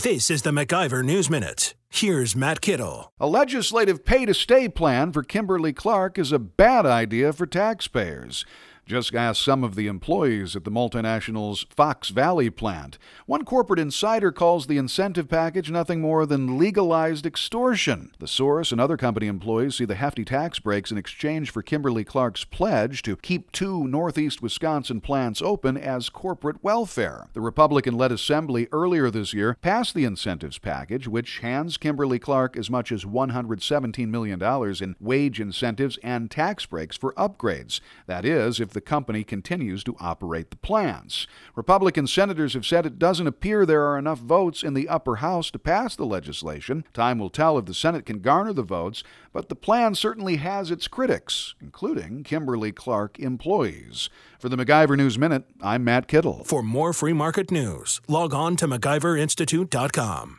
This is the MacIver News Minute. Here's Matt Kittle. A legislative pay to stay plan for Kimberly Clark is a bad idea for taxpayers. Just ask some of the employees at the multinational's Fox Valley plant. One corporate insider calls the incentive package nothing more than legalized extortion. The source and other company employees see the hefty tax breaks in exchange for Kimberly Clark's pledge to keep two Northeast Wisconsin plants open as corporate welfare. The Republican led Assembly earlier this year passed the incentives package, which hands Kimberly Clark as much as $117 million in wage incentives and tax breaks for upgrades. That is, if the company continues to operate the plants. Republican senators have said it doesn't appear there are enough votes in the upper house to pass the legislation. Time will tell if the Senate can garner the votes, but the plan certainly has its critics, including Kimberly Clark employees. For the MacIver News Minute, I'm Matt Kittle. For more free market news, log on to MacIverInstitute.com.